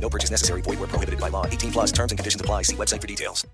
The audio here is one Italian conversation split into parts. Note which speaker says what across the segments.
Speaker 1: No purchase necessary. Void where prohibited by law. 18 plus terms and conditions apply. See website for details.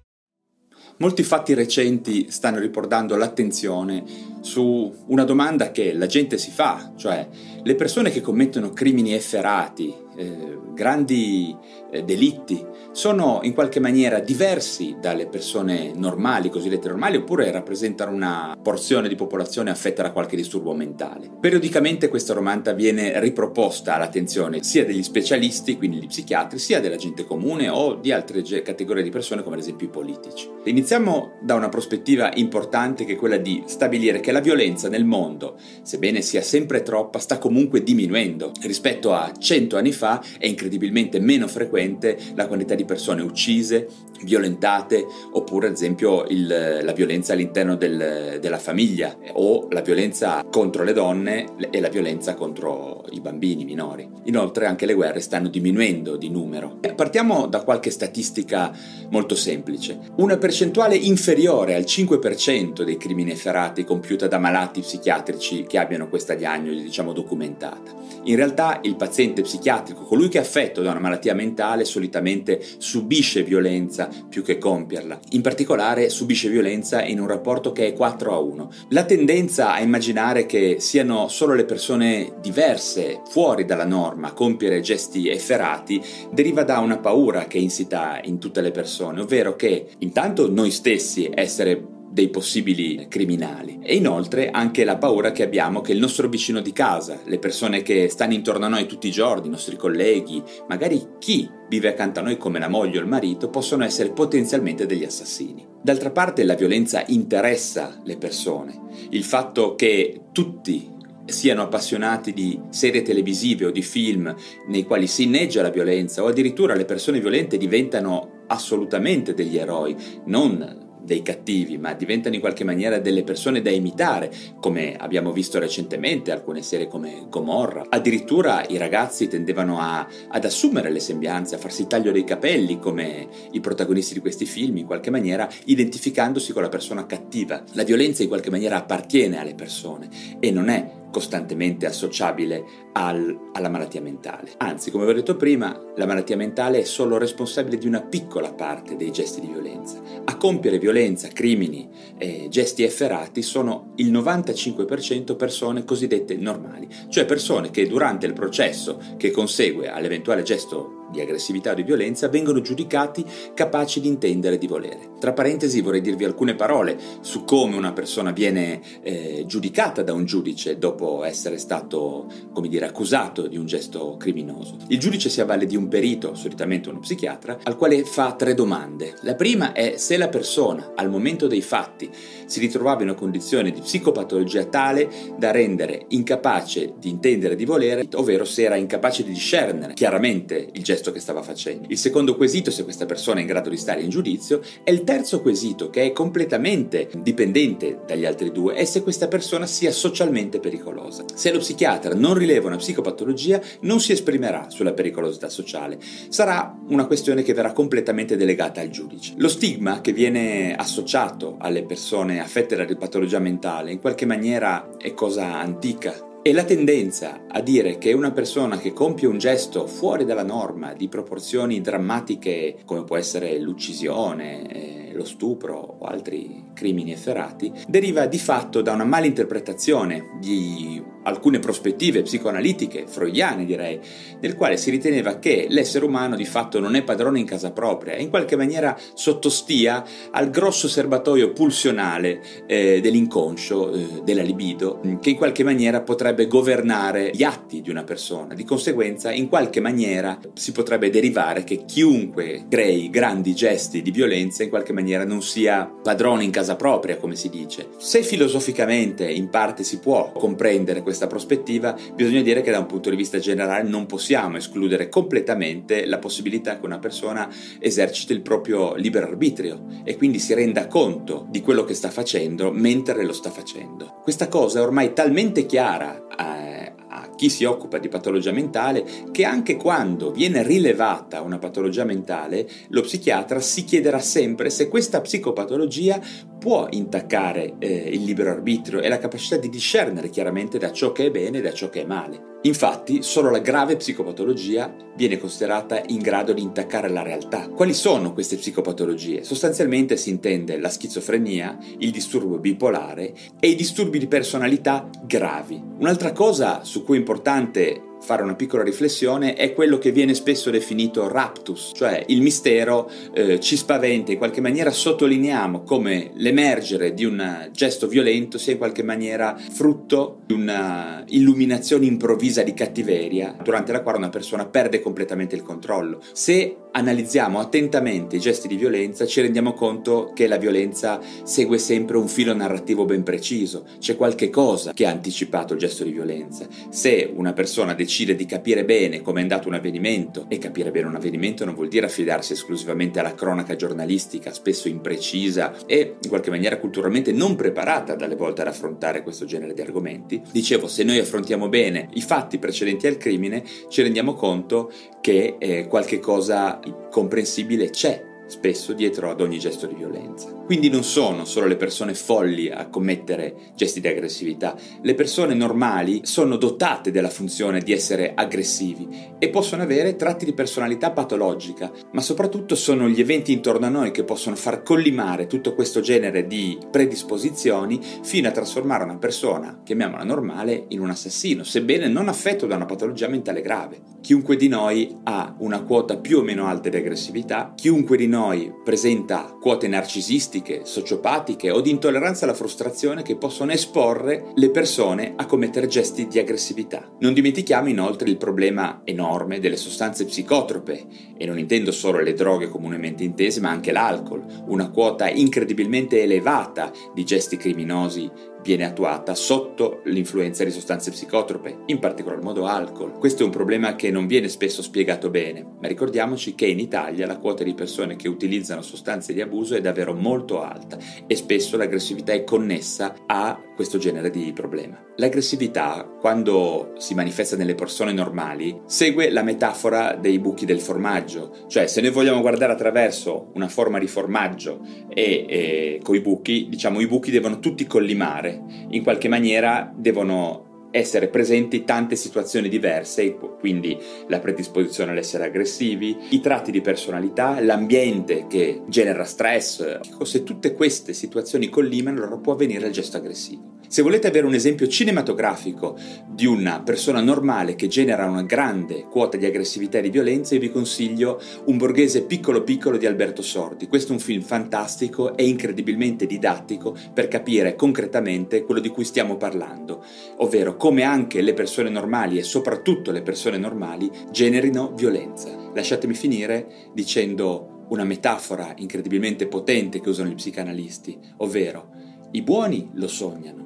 Speaker 2: Molti fatti recenti stanno riportando l'attenzione su una domanda che la gente si fa, cioè le persone che commettono crimini efferati, eh, grandi eh, delitti, sono in qualche maniera diversi dalle persone normali, cosiddette normali, oppure rappresentano una porzione di popolazione affetta da qualche disturbo mentale. Periodicamente questa domanda viene riproposta all'attenzione sia degli specialisti, quindi gli psichiatri, sia della gente comune o di altre categorie di persone come ad esempio i politici. Iniziamo da una prospettiva importante che è quella di stabilire che la violenza nel mondo, sebbene sia sempre troppa, sta comunque diminuendo. Rispetto a cento anni fa è incredibilmente meno frequente la quantità di persone uccise, violentate, oppure ad esempio il, la violenza all'interno del, della famiglia o la violenza contro le donne e la violenza contro i bambini minori. Inoltre anche le guerre stanno diminuendo di numero. Partiamo da qualche statistica molto semplice. Una percentuale inferiore al 5% dei crimini efferati compiuta da malati psichiatrici che abbiano questa diagnosi, diciamo, documentata. In realtà il paziente psichiatrico, colui che è affetto da una malattia mentale, solitamente subisce violenza più che compierla. In particolare subisce violenza in un rapporto che è 4 a 1. La tendenza a immaginare che siano solo le persone diverse, fuori dalla norma, a compiere gesti efferati, deriva da una paura che insita in tutte le persone, ovvero che intanto noi stessi essere dei possibili criminali e inoltre anche la paura che abbiamo che il nostro vicino di casa, le persone che stanno intorno a noi tutti i giorni, i nostri colleghi, magari chi vive accanto a noi come la moglie o il marito, possono essere potenzialmente degli assassini. D'altra parte la violenza interessa le persone, il fatto che tutti siano appassionati di serie televisive o di film nei quali si inneggia la violenza o addirittura le persone violente diventano assolutamente degli eroi, non dei cattivi, ma diventano in qualche maniera delle persone da imitare, come abbiamo visto recentemente alcune serie come Gomorra. Addirittura i ragazzi tendevano a, ad assumere le sembianze, a farsi il taglio dei capelli come i protagonisti di questi film, in qualche maniera identificandosi con la persona cattiva. La violenza in qualche maniera appartiene alle persone e non è costantemente associabile al, alla malattia mentale. Anzi, come vi ho detto prima, la malattia mentale è solo responsabile di una piccola parte dei gesti di violenza. A compiere violenza, crimini e gesti efferati sono il 95% persone cosiddette normali, cioè persone che durante il processo che consegue all'eventuale gesto di aggressività o di violenza vengono giudicati capaci di intendere e di volere. Tra parentesi vorrei dirvi alcune parole su come una persona viene eh, giudicata da un giudice dopo essere stato, come dire, accusato di un gesto criminoso. Il giudice si avvale di un perito, solitamente uno psichiatra, al quale fa tre domande. La prima è se la persona al momento dei fatti si ritrovava in una condizione di psicopatologia tale da rendere incapace di intendere e di volere, ovvero se era incapace di discernere chiaramente il gesto gesto che stava facendo. Il secondo quesito, se questa persona è in grado di stare in giudizio, e il terzo quesito, che è completamente dipendente dagli altri due, è se questa persona sia socialmente pericolosa. Se lo psichiatra non rileva una psicopatologia, non si esprimerà sulla pericolosità sociale. Sarà una questione che verrà completamente delegata al giudice. Lo stigma che viene associato alle persone affette da patologia mentale in qualche maniera è cosa antica e la tendenza a dire che una persona che compie un gesto fuori dalla norma di proporzioni drammatiche come può essere l'uccisione, eh, lo stupro o altri crimini efferati, deriva di fatto da una malinterpretazione di alcune prospettive psicoanalitiche, freudiane direi, nel quale si riteneva che l'essere umano di fatto non è padrone in casa propria e in qualche maniera sottostia al grosso serbatoio pulsionale eh, dell'inconscio, eh, della libido, che in qualche maniera potrebbe governare gli atti di una persona. Di conseguenza, in qualche maniera si potrebbe derivare che chiunque crei grandi gesti di violenza in qualche maniera maniera non sia padrone in casa propria, come si dice. Se filosoficamente in parte si può comprendere questa prospettiva, bisogna dire che da un punto di vista generale non possiamo escludere completamente la possibilità che una persona eserciti il proprio libero arbitrio e quindi si renda conto di quello che sta facendo mentre lo sta facendo. Questa cosa è ormai talmente chiara eh, a chi si occupa di patologia mentale che anche quando viene rilevata una patologia mentale, lo psichiatra si chiederà sempre se questa psicopatologia può intaccare eh, il libero arbitrio e la capacità di discernere chiaramente da ciò che è bene e da ciò che è male. Infatti, solo la grave psicopatologia viene considerata in grado di intaccare la realtà. Quali sono queste psicopatologie? Sostanzialmente si intende la schizofrenia, il disturbo bipolare e i disturbi di personalità gravi. Un'altra cosa su cui è importante fare una piccola riflessione è quello che viene spesso definito raptus, cioè il mistero eh, ci spaventa, in qualche maniera sottolineiamo come l'emergere di un gesto violento sia in qualche maniera frutto di una illuminazione improvvisa di cattiveria durante la quale una persona perde completamente il controllo. Se analizziamo attentamente i gesti di violenza ci rendiamo conto che la violenza segue sempre un filo narrativo ben preciso, c'è qualche cosa che ha anticipato il gesto di violenza. Se una persona decide di capire bene come è andato un avvenimento, e capire bene un avvenimento non vuol dire affidarsi esclusivamente alla cronaca giornalistica, spesso imprecisa e in qualche maniera culturalmente non preparata dalle volte ad affrontare questo genere di argomenti. Dicevo, se noi affrontiamo bene i fatti precedenti al crimine, ci rendiamo conto che eh, qualche cosa comprensibile c'è spesso dietro ad ogni gesto di violenza. Quindi non sono solo le persone folli a commettere gesti di aggressività, le persone normali sono dotate della funzione di essere aggressivi e possono avere tratti di personalità patologica, ma soprattutto sono gli eventi intorno a noi che possono far collimare tutto questo genere di predisposizioni fino a trasformare una persona, chiamiamola normale, in un assassino, sebbene non affetto da una patologia mentale grave. Chiunque di noi ha una quota più o meno alta di aggressività, chiunque di noi presenta quote narcisistiche, sociopatiche o di intolleranza alla frustrazione che possono esporre le persone a commettere gesti di aggressività. Non dimentichiamo inoltre il problema enorme delle sostanze psicotrope, e non intendo solo le droghe comunemente intese, ma anche l'alcol, una quota incredibilmente elevata di gesti criminosi viene attuata sotto l'influenza di sostanze psicotrope, in particolar modo alcol. Questo è un problema che non viene spesso spiegato bene, ma ricordiamoci che in Italia la quota di persone che utilizzano sostanze di abuso è davvero molto alta e spesso l'aggressività è connessa a questo genere di problema. L'aggressività, quando si manifesta nelle persone normali, segue la metafora dei buchi del formaggio, cioè se noi vogliamo guardare attraverso una forma di formaggio e, e coi buchi, diciamo i buchi devono tutti collimare in qualche maniera devono essere presenti tante situazioni diverse, quindi la predisposizione all'essere aggressivi, i tratti di personalità, l'ambiente che genera stress. Se tutte queste situazioni collimano, allora può avvenire il gesto aggressivo. Se volete avere un esempio cinematografico di una persona normale che genera una grande quota di aggressività e di violenza, io vi consiglio Un borghese piccolo piccolo di Alberto Sordi. Questo è un film fantastico e incredibilmente didattico per capire concretamente quello di cui stiamo parlando, ovvero come anche le persone normali e soprattutto le persone normali generino violenza. Lasciatemi finire dicendo una metafora incredibilmente potente che usano gli psicanalisti, ovvero i buoni lo sognano,